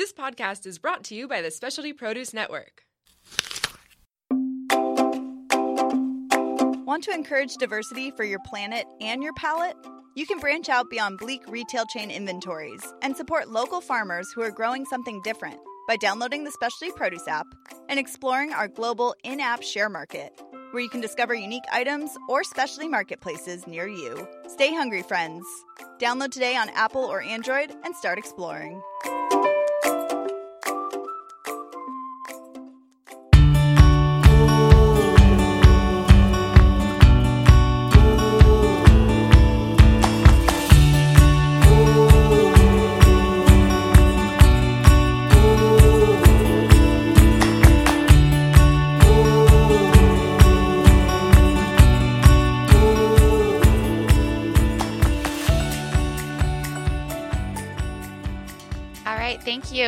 This podcast is brought to you by the Specialty Produce Network. Want to encourage diversity for your planet and your palate? You can branch out beyond bleak retail chain inventories and support local farmers who are growing something different by downloading the Specialty Produce app and exploring our global in app share market, where you can discover unique items or specialty marketplaces near you. Stay hungry, friends. Download today on Apple or Android and start exploring.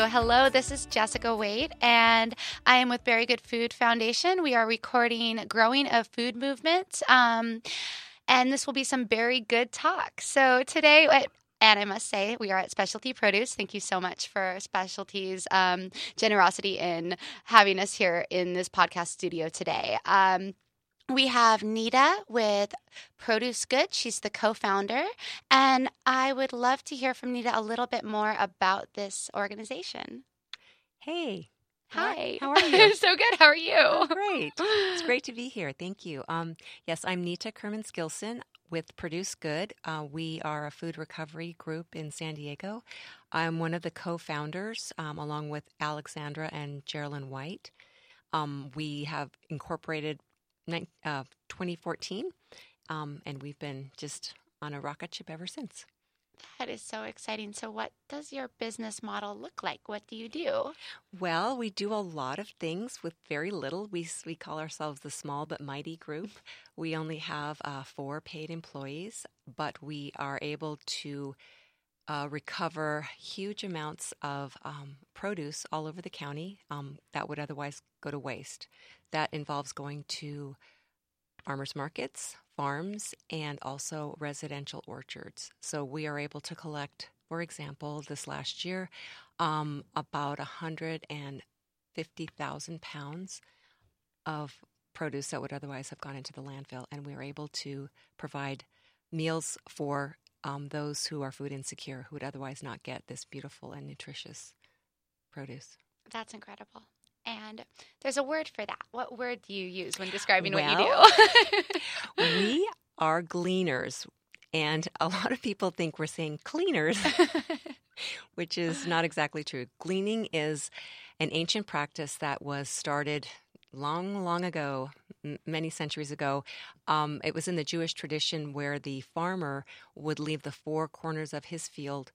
Hello, this is Jessica Wade, and I am with Very Good Food Foundation. We are recording Growing a Food Movement, um, and this will be some very good talk. So today, what- and I must say, we are at Specialty Produce. Thank you so much for Specialty's um, generosity in having us here in this podcast studio today. Um, we have Nita with Produce Good. She's the co founder. And I would love to hear from Nita a little bit more about this organization. Hey. Hi. How are you? so good. How are you? Oh, great. It's great to be here. Thank you. Um, yes, I'm Nita Kurmins Gilson with Produce Good. Uh, we are a food recovery group in San Diego. I'm one of the co founders, um, along with Alexandra and Geraldine White. Um, we have incorporated uh, 2014, um, and we've been just on a rocket ship ever since. That is so exciting. So, what does your business model look like? What do you do? Well, we do a lot of things with very little. We we call ourselves the small but mighty group. We only have uh, four paid employees, but we are able to uh, recover huge amounts of um, produce all over the county um, that would otherwise go to waste. That involves going to farmers markets, farms, and also residential orchards. So we are able to collect, for example, this last year, um, about 150,000 pounds of produce that would otherwise have gone into the landfill. And we were able to provide meals for um, those who are food insecure, who would otherwise not get this beautiful and nutritious produce. That's incredible. And there's a word for that. What word do you use when describing what you do? we are gleaners. And a lot of people think we're saying cleaners, which is not exactly true. Gleaning is an ancient practice that was started long, long ago, many centuries ago. Um, it was in the Jewish tradition where the farmer would leave the four corners of his field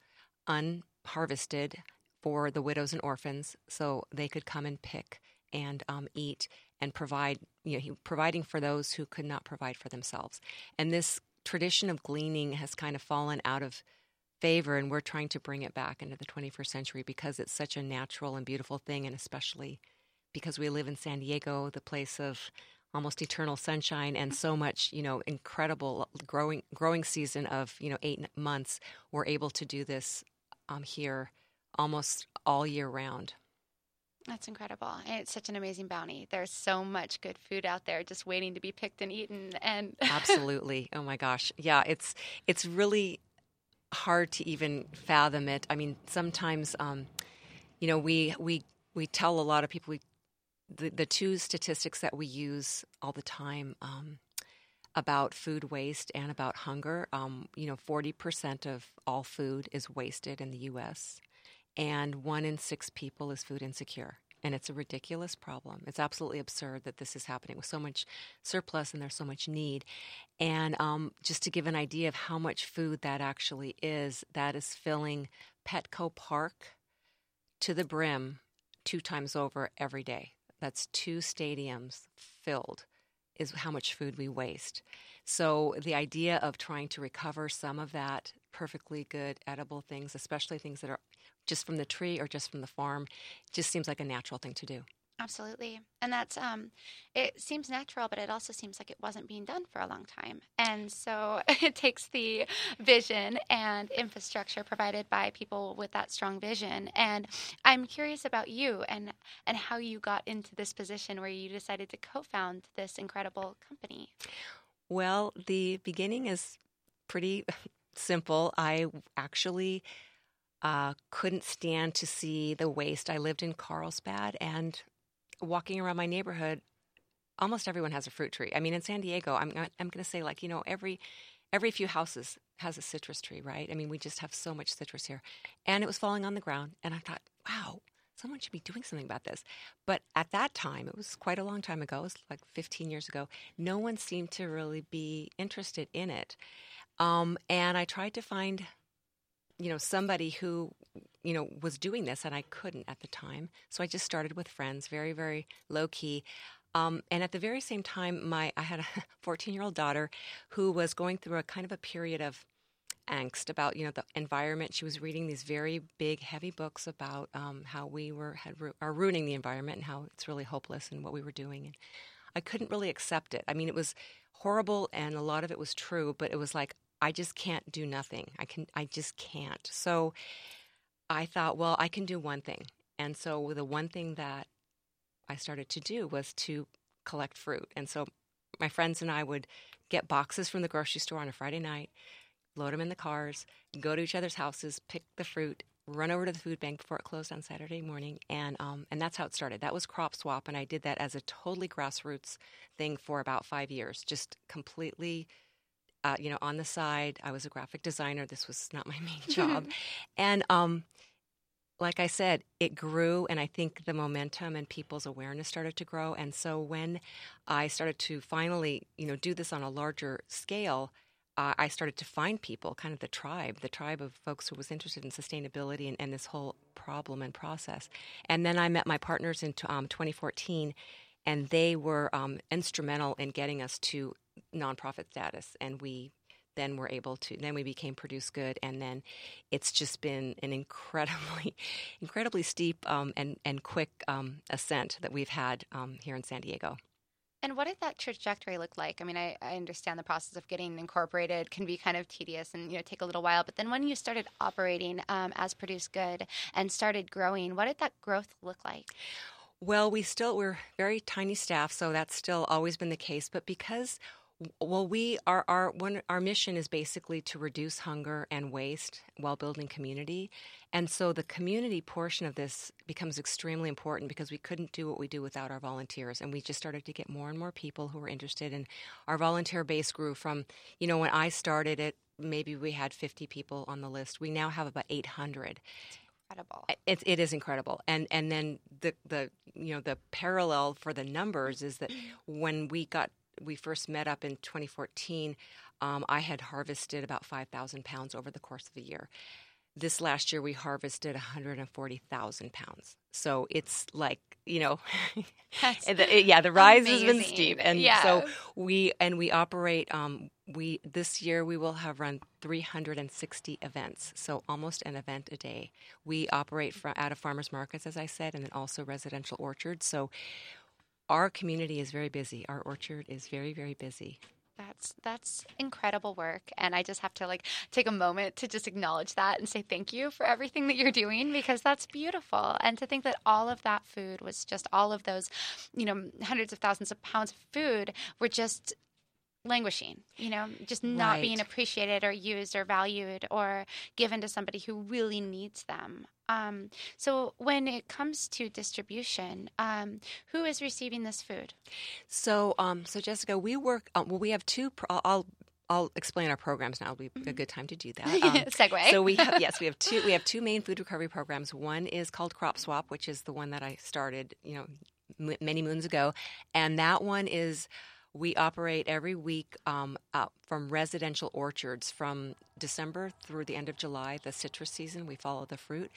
unharvested for the widows and orphans so they could come and pick and um, eat and provide, you know, he, providing for those who could not provide for themselves. And this tradition of gleaning has kind of fallen out of favor, and we're trying to bring it back into the 21st century because it's such a natural and beautiful thing, and especially because we live in San Diego, the place of almost eternal sunshine and so much, you know, incredible growing growing season of you know eight months. We're able to do this um, here almost all year round. That's incredible. It's such an amazing bounty. There's so much good food out there just waiting to be picked and eaten. And Absolutely. oh my gosh. Yeah, it's it's really hard to even fathom it. I mean, sometimes um, you know, we we we tell a lot of people we the, the two statistics that we use all the time um, about food waste and about hunger. Um, you know, forty percent of all food is wasted in the U.S. and one in six people is food insecure. And it's a ridiculous problem. It's absolutely absurd that this is happening with so much surplus and there's so much need. And um, just to give an idea of how much food that actually is, that is filling Petco Park to the brim two times over every day. That's two stadiums filled, is how much food we waste. So the idea of trying to recover some of that perfectly good edible things, especially things that are just from the tree or just from the farm, just seems like a natural thing to do. Absolutely. And that's um it seems natural, but it also seems like it wasn't being done for a long time. And so it takes the vision and infrastructure provided by people with that strong vision. And I'm curious about you and and how you got into this position where you decided to co-found this incredible company. Well, the beginning is pretty simple. I actually uh, couldn't stand to see the waste. I lived in Carlsbad, and walking around my neighborhood, almost everyone has a fruit tree. I mean, in San Diego, I'm I'm going to say like you know every every few houses has a citrus tree, right? I mean, we just have so much citrus here, and it was falling on the ground, and I thought, wow. Someone should be doing something about this. But at that time, it was quite a long time ago, it was like 15 years ago, no one seemed to really be interested in it. Um, and I tried to find you know somebody who you know was doing this and i couldn't at the time. So i just started with friends very very low key um, and at the very same time my i had a 14 year old daughter who was going through a kind of a period of angst about you know the environment. She was reading these very big heavy books about um, how we were had are ruining the environment and how it's really hopeless and what we were doing. And i couldn't really accept it. I mean it was horrible and a lot of it was true but it was like I just can't do nothing. I can I just can't. So I thought, well, I can do one thing. And so the one thing that I started to do was to collect fruit. And so my friends and I would get boxes from the grocery store on a Friday night, load them in the cars, go to each other's houses, pick the fruit, run over to the food bank before it closed on Saturday morning, and um, and that's how it started. That was crop swap, and I did that as a totally grassroots thing for about five years, just completely uh, you know, on the side. I was a graphic designer. This was not my main job. and um, like I said, it grew, and I think the momentum and people's awareness started to grow. And so when I started to finally, you know, do this on a larger scale, uh, I started to find people, kind of the tribe, the tribe of folks who was interested in sustainability and, and this whole problem and process. And then I met my partners in um, 2014, and they were um, instrumental in getting us to nonprofit status, and we then were able to then we became produce good and then it's just been an incredibly incredibly steep um, and and quick um, ascent that we've had um, here in san diego and what did that trajectory look like? I mean, I, I, understand the process of getting incorporated can be kind of tedious and you know take a little while. But then when you started operating um, as Produce Good and started growing, what did that growth look like? Well, we still we're very tiny staff, so that's still always been the case. But because well, we our our one our mission is basically to reduce hunger and waste while building community, and so the community portion of this becomes extremely important because we couldn't do what we do without our volunteers, and we just started to get more and more people who were interested, and our volunteer base grew from you know when I started it maybe we had 50 people on the list. We now have about 800 incredible. It, it is incredible, and and then the the you know the parallel for the numbers is that when we got we first met up in 2014, um, I had harvested about 5,000 pounds over the course of a year. This last year, we harvested 140,000 pounds. So it's like you know, the, yeah, the rise amazing. has been steep, and yeah. so we and we operate. Um, we this year we will have run 360 events, so almost an event a day. We operate from, out of farmers markets, as I said, and then also residential orchards. So our community is very busy. Our orchard is very, very busy. That's that's incredible work and I just have to like take a moment to just acknowledge that and say thank you for everything that you're doing because that's beautiful and to think that all of that food was just all of those you know hundreds of thousands of pounds of food were just languishing, you know, just not right. being appreciated or used or valued or given to somebody who really needs them. Um, so, when it comes to distribution, um, who is receiving this food? So, um, so Jessica, we work. Uh, well, we have two. Pro- I'll I'll explain our programs now. It'll be mm-hmm. a good time to do that. Um, Segue. so we have yes, we have two. We have two main food recovery programs. One is called Crop Swap, which is the one that I started, you know, m- many moons ago, and that one is we operate every week um, from residential orchards from December through the end of July, the citrus season. We follow the fruit,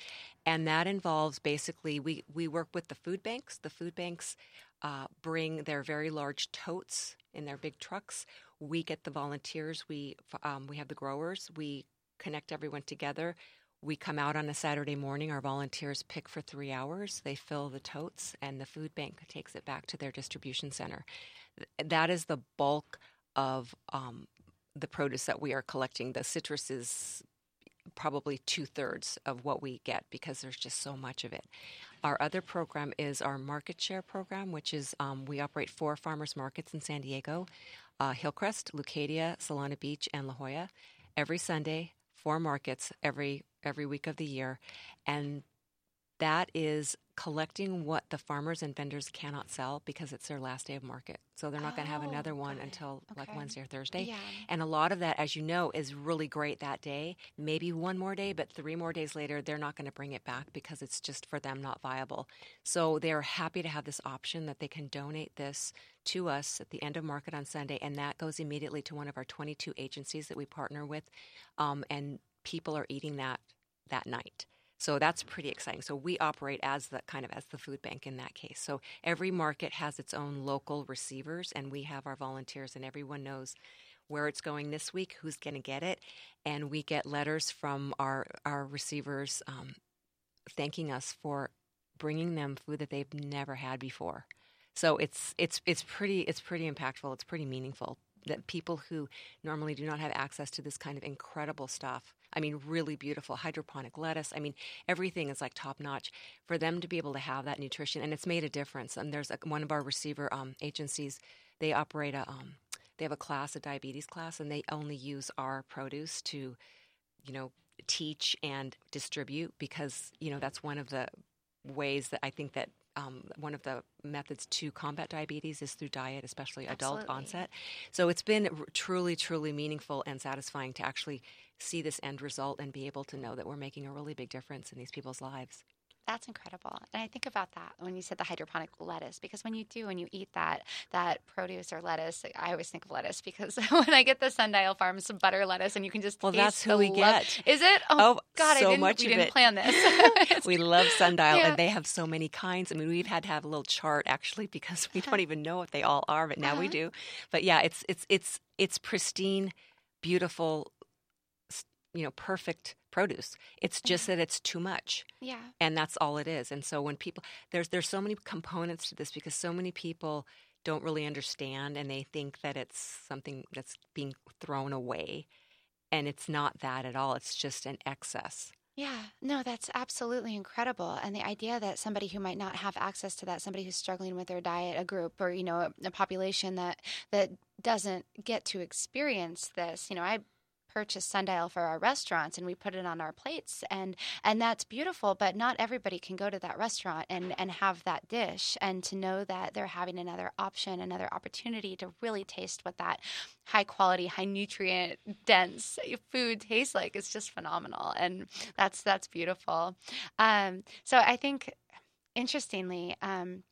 and that involves basically we we work with the food banks. The food banks uh, bring their very large totes in their big trucks. We get the volunteers. We um, we have the growers. We connect everyone together. We come out on a Saturday morning. Our volunteers pick for three hours. They fill the totes, and the food bank takes it back to their distribution center. That is the bulk of um, the produce that we are collecting. The citrus is probably two thirds of what we get because there's just so much of it. Our other program is our market share program, which is um, we operate four farmers markets in San Diego uh, Hillcrest, Leucadia, Solana Beach, and La Jolla. Every Sunday, four markets every every week of the year, and that is collecting what the farmers and vendors cannot sell because it's their last day of market. So they're not oh, going to have another one until okay. like Wednesday or Thursday. Yeah. And a lot of that, as you know, is really great that day. Maybe one more day, but three more days later, they're not going to bring it back because it's just for them not viable. So they're happy to have this option that they can donate this to us at the end of market on Sunday, and that goes immediately to one of our 22 agencies that we partner with, um, and people are eating that that night. So that's pretty exciting. So we operate as the kind of as the food bank in that case. So every market has its own local receivers, and we have our volunteers, and everyone knows where it's going this week, who's going to get it, and we get letters from our our receivers um, thanking us for bringing them food that they've never had before. So it's it's it's pretty it's pretty impactful. It's pretty meaningful that people who normally do not have access to this kind of incredible stuff I mean, really beautiful hydroponic lettuce. I mean, everything is like top notch for them to be able to have that nutrition, and it's made a difference. And there's a, one of our receiver um, agencies. They operate a um, they have a class, a diabetes class, and they only use our produce to, you know, teach and distribute because you know that's one of the ways that I think that um, one of the methods to combat diabetes is through diet, especially Absolutely. adult onset. So it's been truly, truly meaningful and satisfying to actually see this end result and be able to know that we're making a really big difference in these people's lives. That's incredible. And I think about that when you said the hydroponic lettuce, because when you do, when you eat that that produce or lettuce, I always think of lettuce because when I get the Sundial Farms some butter lettuce, and you can just well, that's who we love. get. Is it? Oh, oh God, so I didn't, much we didn't it. plan this. we love Sundial, yeah. and they have so many kinds. I mean, we've had to have a little chart actually because we don't even know what they all are, but now uh-huh. we do. But yeah, it's it's it's it's pristine, beautiful you know perfect produce it's just mm-hmm. that it's too much yeah and that's all it is and so when people there's there's so many components to this because so many people don't really understand and they think that it's something that's being thrown away and it's not that at all it's just an excess yeah, no, that's absolutely incredible. And the idea that somebody who might not have access to that, somebody who's struggling with their diet, a group or, you know, a, a population that that doesn't get to experience this. You know, I purchase sundial for our restaurants and we put it on our plates and and that's beautiful but not everybody can go to that restaurant and and have that dish and to know that they're having another option another opportunity to really taste what that high quality high nutrient dense food tastes like is just phenomenal and that's that's beautiful. Um, so i think interestingly um,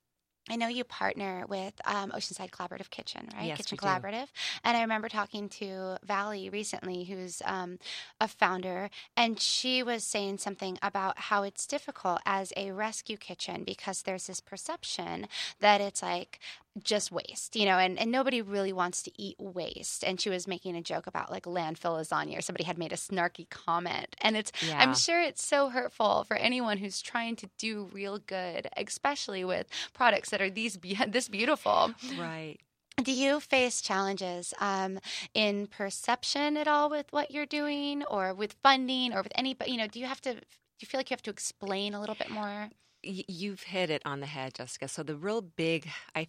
I know you partner with um, Oceanside Collaborative Kitchen, right? Yes, Kitchen Collaborative. Do. And I remember talking to Valley recently, who's um, a founder, and she was saying something about how it's difficult as a rescue kitchen because there's this perception that it's like, just waste, you know, and, and nobody really wants to eat waste. And she was making a joke about like landfill lasagna, or somebody had made a snarky comment. And it's, yeah. I'm sure it's so hurtful for anyone who's trying to do real good, especially with products that are these this beautiful. Right. Do you face challenges um, in perception at all with what you're doing, or with funding, or with any? You know, do you have to? Do you feel like you have to explain a little bit more? You've hit it on the head, Jessica. So the real big, I,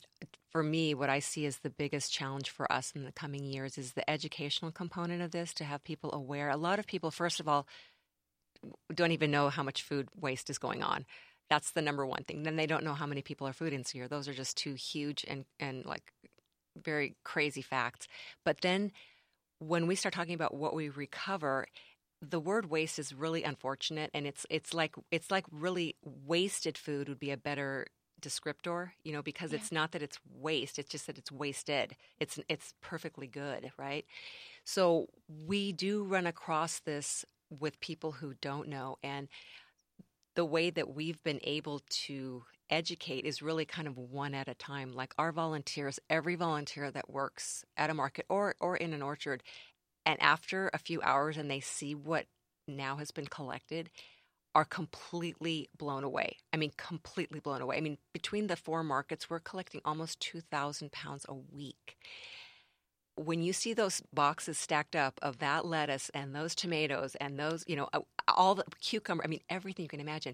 for me, what I see as the biggest challenge for us in the coming years is the educational component of this. To have people aware. A lot of people, first of all, don't even know how much food waste is going on. That's the number one thing. Then they don't know how many people are food insecure. Those are just two huge and and like very crazy facts. But then when we start talking about what we recover, the word waste is really unfortunate and it's it's like it's like really wasted food would be a better descriptor you know because yeah. it's not that it's waste it's just that it's wasted. It's it's perfectly good right? So we do run across this with people who don't know and the way that we've been able to educate is really kind of one at a time. Like our volunteers every volunteer that works at a market or or in an orchard and after a few hours and they see what now has been collected are completely blown away. I mean, completely blown away. I mean, between the four markets, we're collecting almost 2,000 pounds a week. When you see those boxes stacked up of that lettuce and those tomatoes and those, you know, uh, all the cucumber, I mean, everything you can imagine,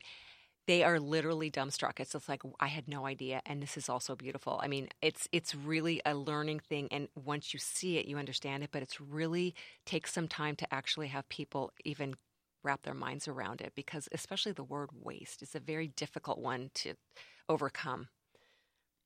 they are literally dumbstruck. It's just like I had no idea, and this is also beautiful. I mean, it's it's really a learning thing, and once you see it, you understand it. But it's really takes some time to actually have people even wrap their minds around it, because especially the word waste is a very difficult one to overcome.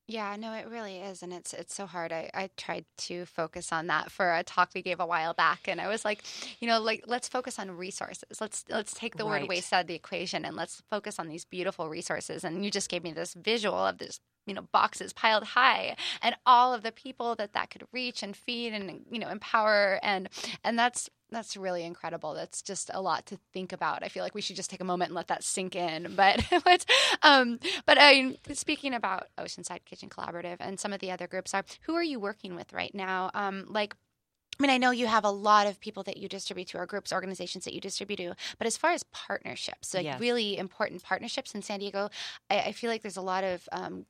Yeah, no, it really is, and it's it's so hard. I, I tried to focus on that for a talk we gave a while back, and I was like, you know, like let's focus on resources. Let's let's take the right. word waste out of the equation, and let's focus on these beautiful resources. And you just gave me this visual of this you know boxes piled high and all of the people that that could reach and feed and you know empower and and that's that's really incredible. That's just a lot to think about. I feel like we should just take a moment and let that sink in. But but um, but I speaking about Oceanside Kitchen Collaborative and some of the other groups are who are you working with right now? Um, like I mean, I know you have a lot of people that you distribute to, or groups, organizations that you distribute to, but as far as partnerships, like yes. really important partnerships in San Diego, I, I, feel like there's a lot of um,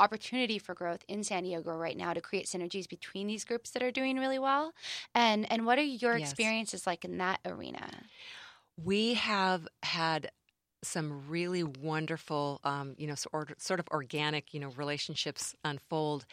opportunity for growth in San Diego right now to create synergies between these groups that are doing really well. And and what are your yes. experiences like in that arena? We have had some really wonderful, um, you know, sort, sort of organic, you know, relationships unfold,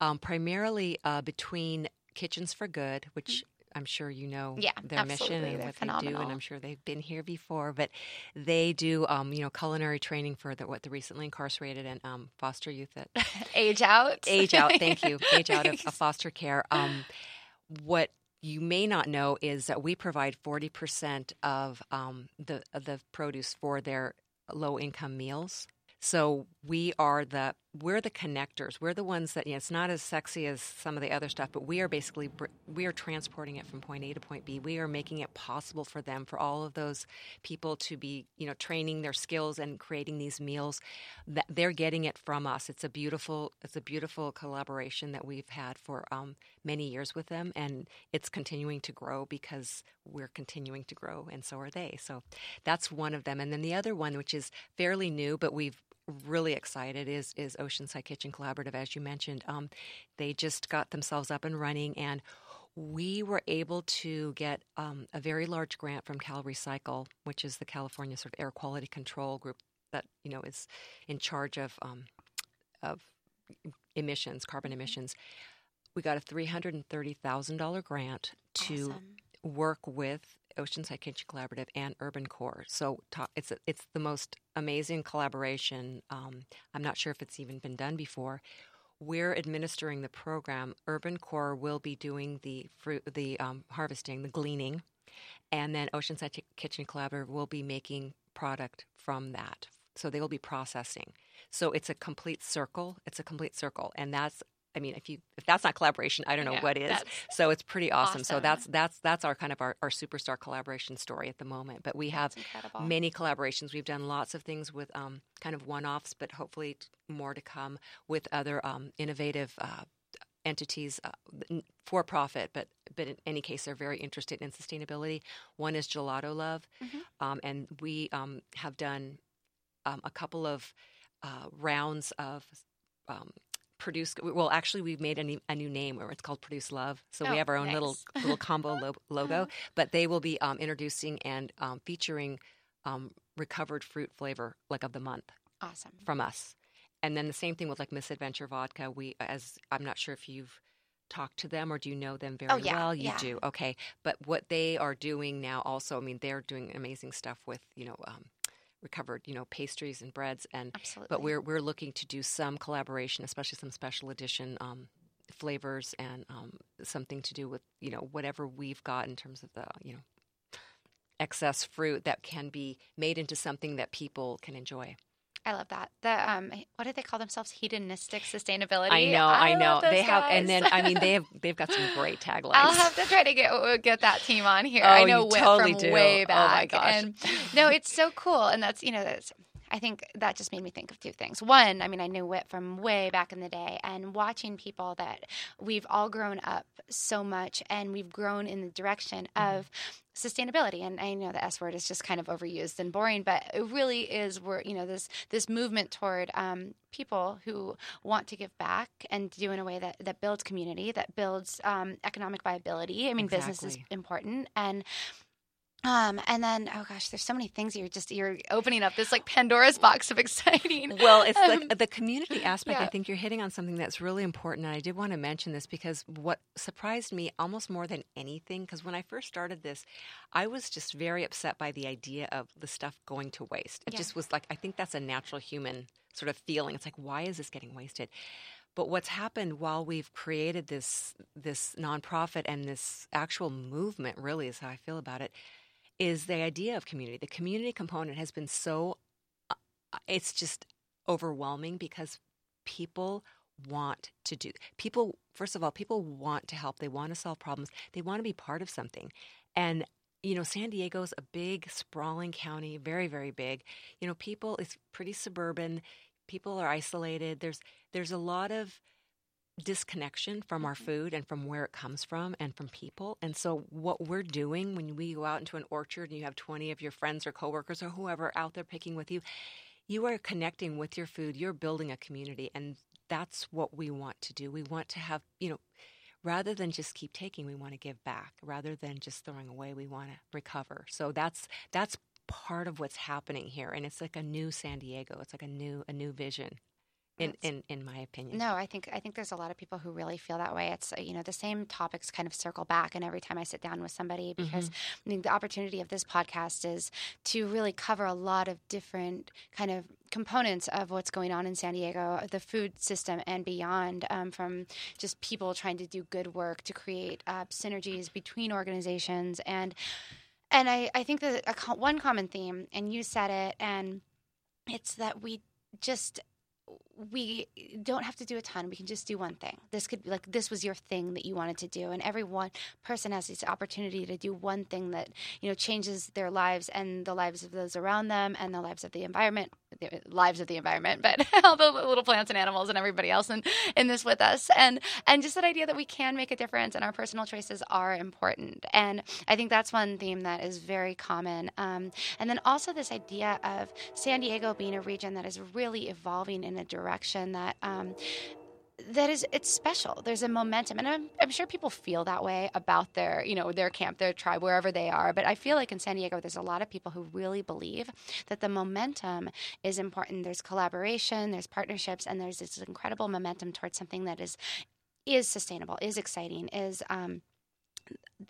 um, primarily uh, between Kitchens for Good, which I'm sure you know yeah, their mission and what phenomenal. they do, and I'm sure they've been here before. But they do, um, you know, culinary training for the, what the recently incarcerated and um, foster youth that age out, age out. Thank you, age out of, of foster care. Um, what you may not know is that we provide 40% of um, the of the produce for their low income meals. So we are the we're the connectors. We're the ones that you know, it's not as sexy as some of the other stuff, but we are basically we are transporting it from point A to point B. We are making it possible for them, for all of those people to be you know training their skills and creating these meals. That they're getting it from us. It's a beautiful it's a beautiful collaboration that we've had for um, many years with them, and it's continuing to grow because we're continuing to grow, and so are they. So that's one of them, and then the other one, which is fairly new, but we've really excited is is Oceanside Kitchen Collaborative, as you mentioned. Um, they just got themselves up and running, and we were able to get um, a very large grant from Cal Recycle, which is the California sort of air quality control group that you know is in charge of um, of emissions, carbon mm-hmm. emissions. We got a three hundred and thirty thousand dollar grant to awesome. work with Oceanside Kitchen Collaborative and Urban Corps. So it's it's the most amazing collaboration. Um, I'm not sure if it's even been done before. We're administering the program. Urban Corps will be doing the fruit, the um, harvesting, the gleaning, and then Oceanside Kitchen Collaborative will be making product from that. So they will be processing. So it's a complete circle. It's a complete circle, and that's I mean, if you if that's not collaboration, I don't know what is. So it's pretty awesome. awesome. So that's that's that's our kind of our, our superstar collaboration story at the moment. But we have many collaborations. We've done lots of things with um, kind of one offs, but hopefully more to come with other um, innovative. Uh, entities uh, for profit, but but in any case, they're very interested in sustainability. One is Gelato Love, mm-hmm. um, and we um, have done um, a couple of uh, rounds of um, produce well actually we've made a new, a new name where it's called produce love. So oh, we have our own nice. little little combo lo- logo uh-huh. but they will be um, introducing and um, featuring um, recovered fruit flavor like of the month awesome. from us. And then the same thing with like misadventure vodka. We as i'm not sure if you've talked to them or do you know them very oh, yeah, well? You yeah. do. Okay. But what they are doing now also i mean they're doing amazing stuff with you know um, recovered, you know, pastries and breads. And Absolutely. but we're we're looking to do some collaboration, especially some special edition um, flavors and um, something to do with you know whatever we've got in terms of the you know excess fruit that can be made into something that people can enjoy. I love that. The um, what do they call themselves? Hedonistic sustainability. I know, I, I know. They have, and then I mean, they have they've got some great taglines. I'll have to try to get get that team on here. Oh, I know Whit totally from do. way back. Oh my gosh. And no, it's so cool, and that's you know that's I think that just made me think of two things. One, I mean, I knew Whit from way back in the day, and watching people that we've all grown up so much and we've grown in the direction mm-hmm. of sustainability and i know the s word is just kind of overused and boring but it really is we're you know this this movement toward um, people who want to give back and do in a way that that builds community that builds um, economic viability i mean exactly. business is important and um, and then, oh gosh, there's so many things you're just you're opening up this like Pandora's box of exciting. Well, it's um, like the community aspect. Yeah. I think you're hitting on something that's really important, and I did want to mention this because what surprised me almost more than anything, because when I first started this, I was just very upset by the idea of the stuff going to waste. It yeah. just was like I think that's a natural human sort of feeling. It's like why is this getting wasted? But what's happened while we've created this this nonprofit and this actual movement, really, is how I feel about it is the idea of community. The community component has been so, uh, it's just overwhelming because people want to do people first of all people want to help. They want to solve problems. They want to be part of something. And you know san diego's a big sprawling county very very big. You know people it's pretty suburban. People are isolated. There's there's a lot of disconnection from our mm-hmm. food and from where it comes from and from people. And so what we're doing when we go out into an orchard and you have 20 of your friends or coworkers or whoever out there picking with you, you are connecting with your food. You're building a community and that's what we want to do. We want to have, you know, rather than just keep taking, we want to give back. Rather than just throwing away, we want to recover. So that's that's part of what's happening here and it's like a new San Diego. It's like a new a new vision in, in in my opinion. No, I think I think there's a lot of people who really feel that way. It's you know the same topics kind of circle back, and every time I sit down with somebody, because mm-hmm. I think the opportunity of this podcast is to really cover a lot of different kind of components of what's going on in San Diego, the food system and beyond, um, from just people trying to do good work to create uh, synergies between organizations and and I, I think that a, one common theme, and you said it, and it's that we just we don't have to do a ton. We can just do one thing. This could be like this was your thing that you wanted to do, and every one person has this opportunity to do one thing that you know changes their lives and the lives of those around them and the lives of the environment, the lives of the environment, but all the little plants and animals and everybody else in, in this with us, and and just that idea that we can make a difference and our personal choices are important. And I think that's one theme that is very common. Um, and then also this idea of San Diego being a region that is really evolving in a direction that um, that is it's special. There's a momentum and I'm, I'm, sure people feel that way about their you know their camp their tribe wherever they are but i feel like in san diego there's a lot of people who really believe that the momentum is important. There's collaboration there's partnerships and there's this incredible momentum towards something that is is sustainable is exciting is um,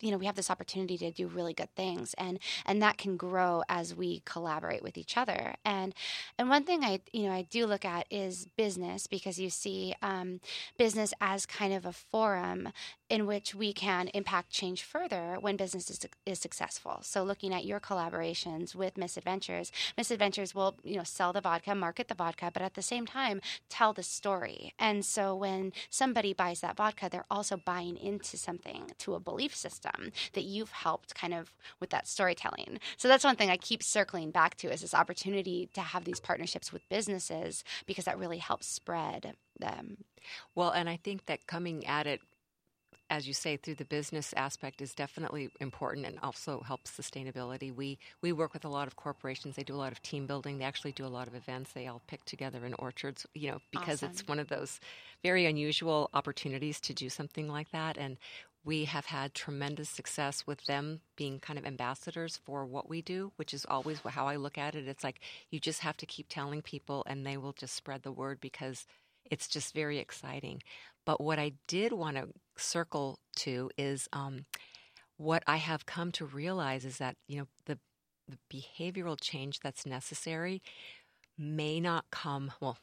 you know we have this opportunity to do really good things and and that can grow as we collaborate with each other. And and one thing i you know i do look at is business because you see um, business as kind of a forum in which we can impact change further when business is, is successful. So looking at your collaborations with misadventures misadventures will you know sell the vodka market the vodka but at the same time tell the story. And so when somebody buys that vodka they're also buying into something to a belief system system that you've helped kind of with that storytelling. So that's one thing I keep circling back to is this opportunity to have these partnerships with businesses because that really helps spread them. Well, and I think that coming at it as you say, through the business aspect is definitely important and also helps sustainability. We we work with a lot of corporations. They do a lot of team building. They actually do a lot of events. They all pick together in orchards, you know, because awesome. it's one of those very unusual opportunities to do something like that. And we have had tremendous success with them being kind of ambassadors for what we do, which is always how I look at it. It's like you just have to keep telling people and they will just spread the word because it's just very exciting. But what I did want to circle to is um, what I have come to realize is that, you know, the, the behavioral change that's necessary may not come, well,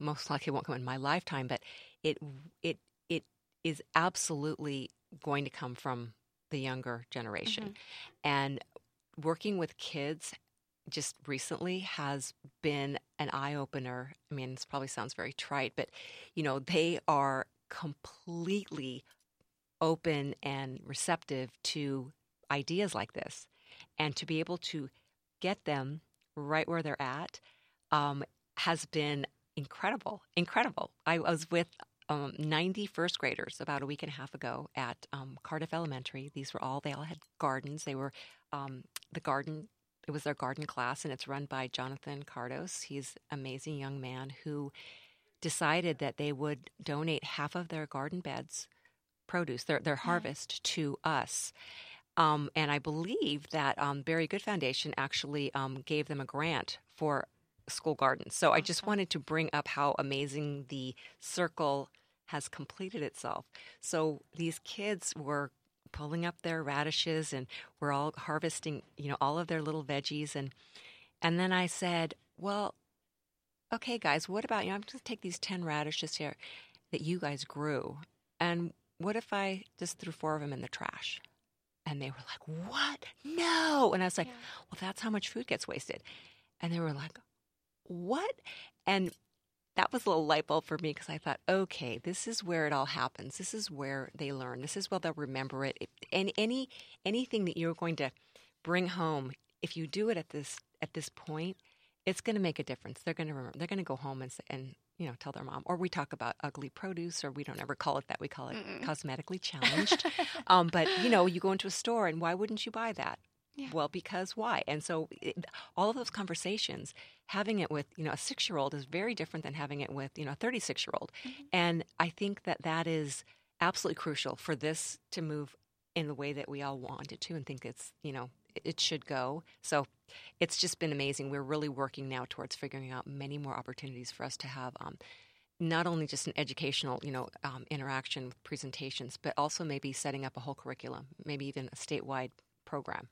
most likely won't come in my lifetime, but it, it, it is absolutely going to come from the younger generation. Mm-hmm. And working with kids just recently has been an eye opener. I mean, this probably sounds very trite, but you know, they are completely open and receptive to ideas like this. And to be able to get them right where they're at um, has been incredible. Incredible. I was with um, 90 first graders about a week and a half ago at um, Cardiff Elementary. These were all, they all had gardens. They were um, the garden, it was their garden class, and it's run by Jonathan Cardos. He's an amazing young man who decided that they would donate half of their garden beds produce, their, their harvest, to us. Um, and I believe that um, Good Foundation actually um, gave them a grant for school gardens. So I just uh-huh. wanted to bring up how amazing the circle has completed itself. So these kids were pulling up their radishes and we're all harvesting, you know, all of their little veggies and and then I said, "Well, okay guys, what about you know, I'm going to take these 10 radishes here that you guys grew and what if I just threw four of them in the trash?" And they were like, What? No. And I was like, Yeah. Well, that's how much food gets wasted. And they were like, What? And that was a little light bulb for me because I thought, okay, this is where it all happens. This is where they learn. This is where they'll remember it. And any anything that you're going to bring home, if you do it at this at this point, it's going to make a difference. They're going to remember. They're going to go home and and you know tell their mom. Or we talk about ugly produce, or we don't ever call it that. We call it cosmetically challenged. um, but you know, you go into a store, and why wouldn't you buy that? Yeah. Well, because why? And so it, all of those conversations, having it with you know a six year old is very different than having it with you know a thirty six year old, and I think that that is absolutely crucial for this to move in the way that we all want it to, and think it's you know it- it should go. So it's just been amazing. We're really working now towards figuring out many more opportunities for us to have. Um, not only just an educational, you know, um, interaction with presentations, but also maybe setting up a whole curriculum, maybe even a statewide program.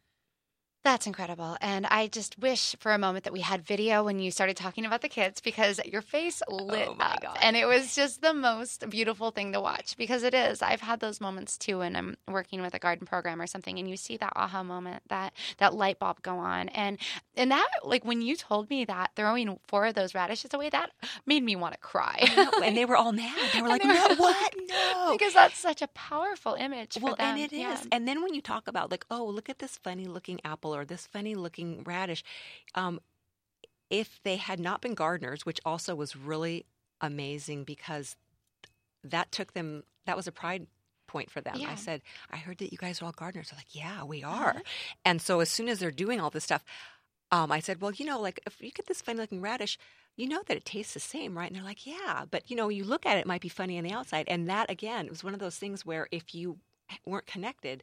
That's incredible. And I just wish for a moment that we had video when you started talking about the kids because your face lit Oh my up. God. And it was just the most beautiful thing to watch because it is. I've had those moments too when I'm working with a garden program or something and you see that aha moment, that that light bulb go on. And and that like when you told me that throwing four of those radishes away, that made me want to cry. and they were all mad. They were like, they were- "No, what? No!" because that's such a powerful image. well, and it is. Yeah. And then when you talk about like, "Oh, look at this funny looking apple or this funny looking radish," um, if they had not been gardeners, which also was really amazing because that took them. That was a pride point for them. Yeah. I said, "I heard that you guys are all gardeners." They're like, "Yeah, we are." And so as soon as they're doing all this stuff, um, I said, well, you know, like if you get this funny looking radish, you know that it tastes the same, right? And they're like, yeah, but you know, you look at it, it might be funny on the outside. And that again was one of those things where if you weren't connected,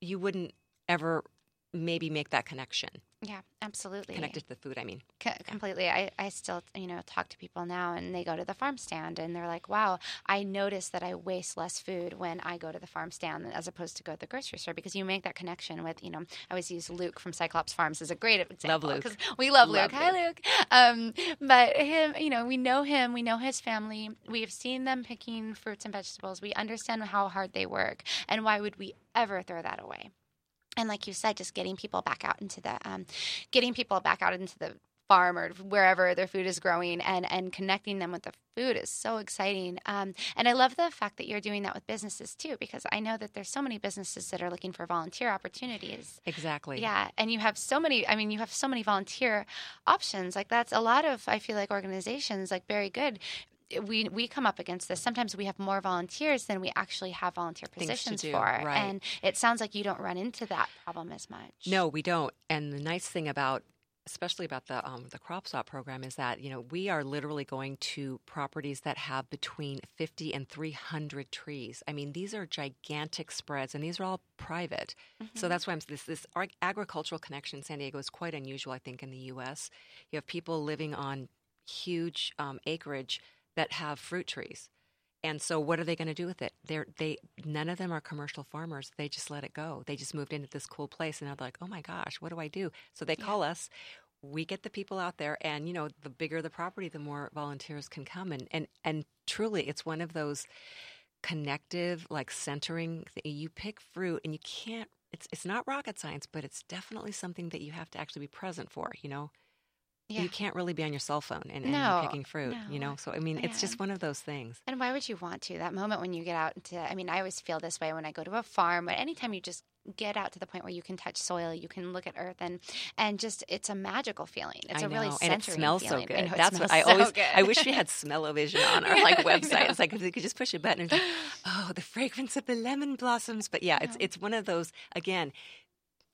you wouldn't ever maybe make that connection. yeah, absolutely. Connected to the food, I mean. Co- completely. I, I still, you know, talk to people now and they go to the farm stand and they're like, wow, I notice that I waste less food when I go to the farm stand as opposed to go to the grocery store because you make that connection with, you know, I always use Luke from Cyclops Farms as a great example. Love Luke. Because we love, Love Luke. Hi, Luke. Um, but him, you know, we know him, we know his family. We have seen them picking fruits and vegetables. We understand how hard they work. And why would we ever throw that away? And like you said just getting people back out into the um, getting people back out into the farm or wherever their food is growing and and connecting them with the food is so exciting. Um, and i love the fact that you're doing that with businesses too because i know that there's so many businesses that are looking for volunteer opportunities. Exactly. yeah and you have so many i mean you have so many volunteer options. Like that's a lot of i feel like organizations like very good we we come up against this. Sometimes we have more volunteers than we actually have volunteer positions do, for, right. and it sounds like you don't run into that problem as much. No, we don't. And the nice thing about especially about the um, the crop swap program is that you know we are literally going to properties that have between 50 and 300 trees. I mean, these are gigantic spreads, and these are all private. So that's why I'm this this agricultural connection in San Diego is quite unusual. I think in the U.S., you have people living on huge um, acreage that have fruit trees. And so, what are they going to do with it? They're they none of them are commercial farmers. They just let it go. They just moved into this cool place, and they're like, "Oh my gosh, what do I do?" So they call us. We get the people out there, and you know, the bigger the property, the more volunteers can come. And and and truly, it's one of those connective, like centering. You pick fruit, and you can't. It's it's not rocket science, but it's definitely something that you have to actually be present for. You know, Yeah. you can't really be on your cell phone and, and No, picking fruit. You know, so I mean, it's just one of those things. And why would you want to? That moment when you get out into, I mean, I always feel this way when I go to a farm, but anytime you just get out to the point where you can touch soil, you can look at earth, and and just it's a magical feeling. It's I a know. really and centering it smells feeling. so good. know, That's what I so always. good. I wish we had smell-o-vision on our like website. It's like if we could just push a button and oh, the fragrance of the lemon blossoms. But yeah, it's Yeah. it's one of those again.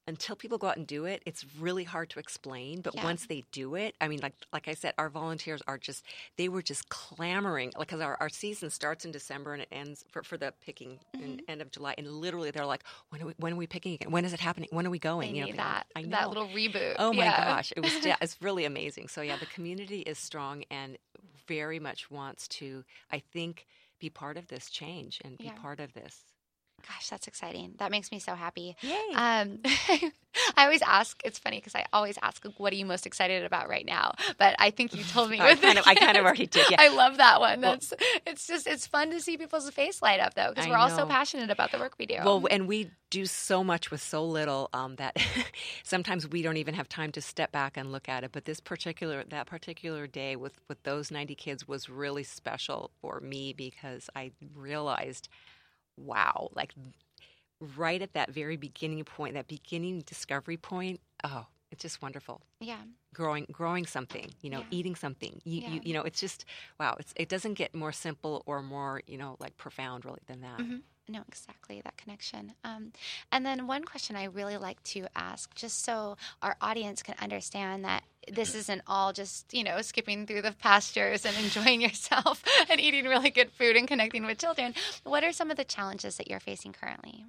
Until people go out and do it, it's really hard to explain. But Yeah. once they do it, I mean, like like I said, our volunteers are just they were just clamoring because our, our season starts in December and it ends for, for the picking Mm-hmm. in end of July. And literally, they're like, when are we when are we picking again? When is it happening? When are we They going? You know, need they- that I know. that little reboot. Oh my Yeah. gosh, it was yeah, it's really amazing. So yeah, the community is strong and very much wants to I think be part of this change and be Yeah. part of this. Gosh, that's exciting. That makes me so happy. Yay. Um, I always ask. It's funny because I always ask, like, "What are you most excited about right now?" But I think you told me. I kind of- I kind of already did, yeah. I love that one. Well- That's. it's just. It's fun to see people's face light up though, because we're all so passionate about the work we do. Well, and we do so much with so little um, that sometimes we don't even have time to step back and look at it. But this particular that particular day with with those ninety kids was really special for me because I realized, wow, like right at that very beginning point, that beginning discovery point. Oh, it's just wonderful. yeah. growing growing something you know Yeah. eating something you, Yeah. you you know it's just wow it's it doesn't get more simple or more you know like profound really than that Mhm. No, exactly that connection. Um, and then one question I really like to ask, just so our audience can understand that this isn't all just you know skipping through the pastures and enjoying yourself and eating really good food and connecting with children. What are some of the challenges that you're facing currently?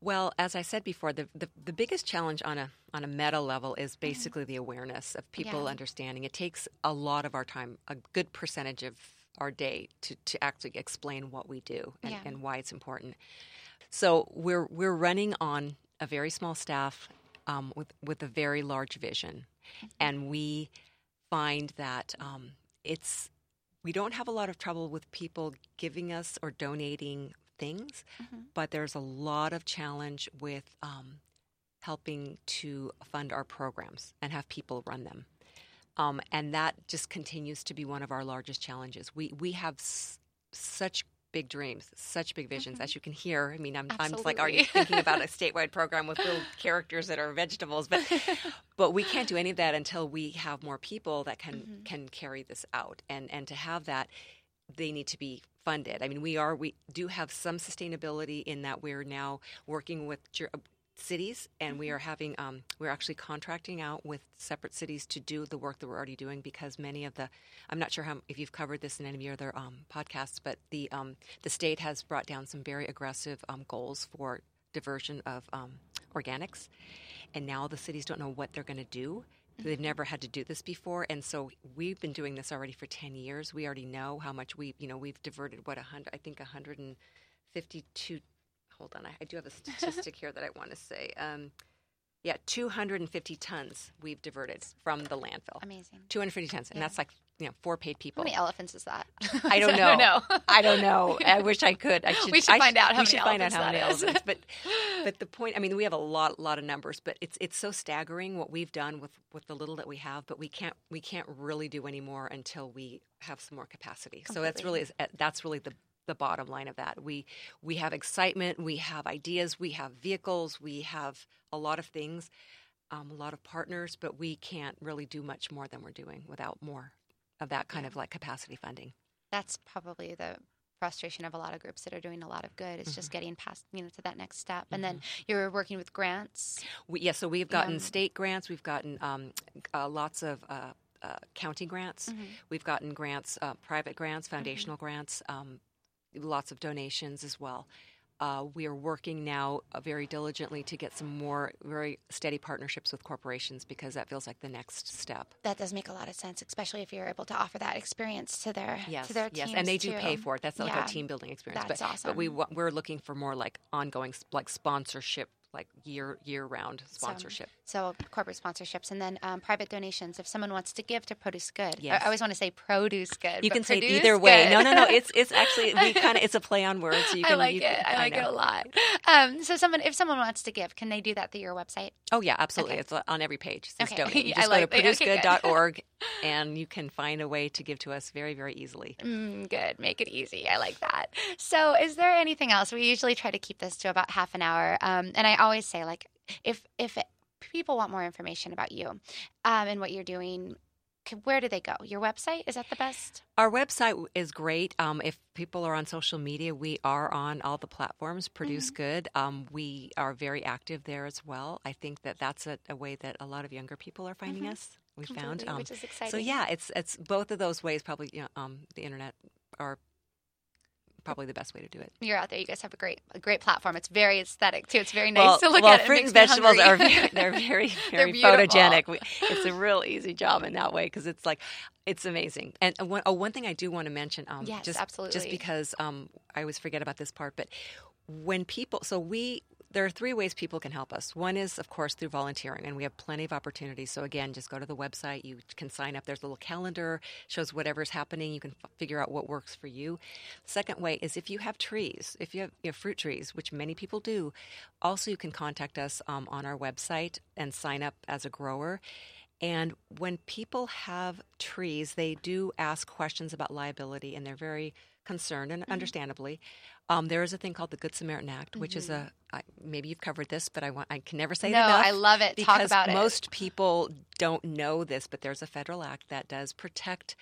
well as i said before the, the the biggest challenge on a on a meta level is basically the awareness of people Mm-hmm. Yeah. understanding it takes a lot of our time a good percentage of our day to to actually explain what we do and, Yeah. and why it's important so we're we're running on a very small staff um, with with a very large vision and we find that um, it's we don't have a lot of trouble with people giving us or donating things, but there's a lot of challenge with um, helping to fund our programs and have people run them. Um, and that just continues to be one of our largest challenges. We we have s- such big dreams, such big visions, as you can hear. I mean, I'm, I'm just like already Mm-hmm. Thinking about a statewide program with little characters that are vegetables, but but we can't do any of that until we have more people that can Mm-hmm. can carry this out. And and to have that, they need to be funded. I mean, we are we do have some sustainability in that we're now working with cities, and we are having um, we're actually contracting out with separate cities to do the work that we're already doing because many of the I'm not sure how if you've covered this in any of your other um, podcasts, but the um, the state has brought down some very aggressive um, goals for diversion of um, organics, and now the cities don't know what they're going to do. They've never had to do this before, and so we've been doing this already for ten years. We already know how much we, you know, we've diverted what a hundred, I think, hundred and fifty-two. Hold on, I, I do have a statistic here that I want to say. Um, yeah, two hundred and fifty tons we've diverted from the landfill. Amazing. Two hundred fifty tons, and Yeah. that's like you know four paid people. How many elephants is that? I don't know. I don't know. I don't know. I wish I could. I should. We should I find out how we many should find out how many is. elephants. But but the point. I mean, we have a lot lot of numbers, but it's it's so staggering what we've done with with the little that we have. But we can't we can't really do any more until we have some more capacity. So that's really that's really the the bottom line of that. We we have excitement. We have ideas. We have vehicles. We have a lot of things. Um, a lot of partners, but we can't really do much more than we're doing without more of that kind of like capacity funding. That's probably the frustration of a lot of groups that are doing a lot of good. It's just Mm-hmm. getting past, you know, to that next step. And then you're working with grants. We, yeah, so we've gotten Yeah. state grants, we've gotten um, uh, lots of uh, uh, county grants, Mm-hmm. we've gotten grants, uh, private grants, foundational grants, um, lots of donations as well. Uh, we are working now uh, very diligently to get some more very steady partnerships with corporations because that feels like the next step. That does make a lot of sense, especially if you're able to offer that experience to their Yes, to their yes, teams and they do too. pay for it. That's like Yeah. a team building experience. That's but, awesome. But we we're looking for more like ongoing, like sponsorship, like year year round sponsorship. So, corporate sponsorships and then um, private donations. If someone wants to give to Produce Good, Yes. I, I always want to say Produce Good. You can say it either way. Good. No, no, no. It's it's actually we kind of it's a play on words. So you can, I like you it. can- I like it a lot. Um, so, someone if someone wants to give, can they do that through your website? Oh yeah, absolutely. Okay. It's on every page. It says Okay. donate. You just I go to that. Okay, good. producegood.org and you can find a way to give to us very very easily. Mm, good. Make it easy. I like that. So, is there anything else? We usually try to keep this to about half an hour. Um, and I always say like if if people want more information about you um, and what you're doing where do they go? Your website is that the best? Our website is great. Um, if people are on social media, we are on all the platforms. Produce mm-hmm. Good. Um, we are very active there as well. I think that that's a, a way that a lot of younger people are finding mm-hmm. us. We found, um, which is exciting. So yeah, it's it's both of those ways. Probably, you know, um, the internet are probably the best way to do it. You're out there. You guys have a great, a great platform. It's very aesthetic too. It's very nice well, to look well, at. Well, fruit and vegetables are very, they're very, very they're photogenic. We, it's a real easy job in that way because it's like it's amazing. And one, oh, one thing I do want to mention, um, yes, just absolutely, just because um, I always forget about this part, but when people, so we there are three ways people can help us. One is, of course, through volunteering, and we have plenty of opportunities. So again, just go to the website. You can sign up. There's a little calendar shows whatever's happening. You can f- figure out what works for you. Second way is if you have trees, if you have, you have fruit trees, which many people do. Also, you can contact us um, on our website and sign up as a grower. And when people have trees, they do ask questions about liability, and they're very concerned, and mm-hmm. understandably. Um, there is a thing called the Good Samaritan Act, which mm-hmm. is a I, maybe you've covered this, but I want I can never say no, enough. I love it. Because Talk about it. most people don't know this, but there's a federal act that does protect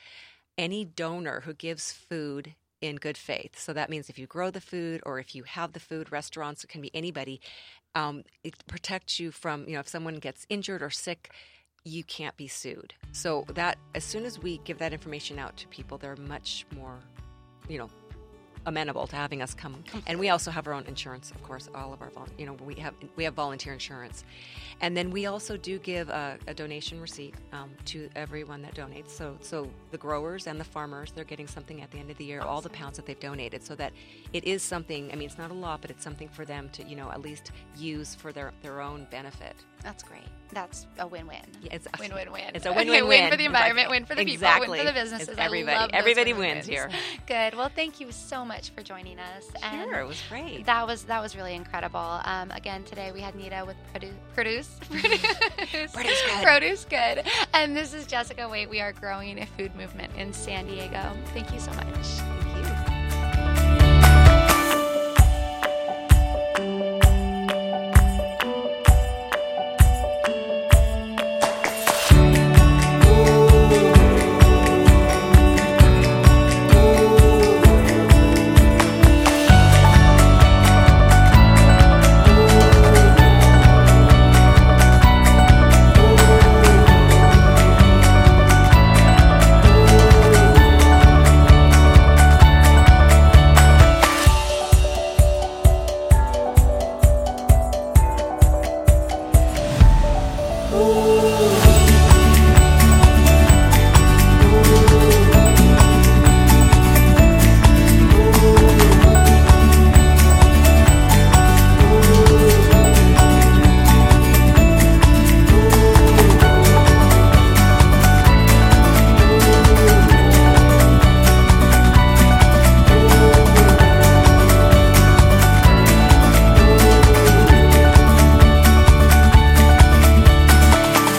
any donor who gives food in good faith. So that means if you grow the food or if you have the food, restaurants, it can be anybody. Um, it protects you from you know if someone gets injured or sick you can't be sued. So that as soon as we give that information out to people, they're much more, you know, amenable to having us come. And we also have our own insurance, of course. All of our, you know, we have we have volunteer insurance, and then we also do give a, a donation receipt um, to everyone that donates. So so the growers and the farmers, they're getting something at the end of the year, all the pounds that they've donated, so that it is something. I mean, it's not a lot, but it's something for them to you know at least use for their their own benefit. That's great. That's a win-win. Yeah, it's a win-win-win. It's a win-win-win. win for the environment, win for the exactly. people, win for the businesses. It's everybody, everybody wins here. Good. Well, thank you so much for joining us. And sure, it was great. That was that was really incredible. Um, again, today we had Nita with Produce Produce Produce, produce good. Produce Good, and this is Jessica Wait. We are growing a food movement in San Diego. Thank you so much. Thank you.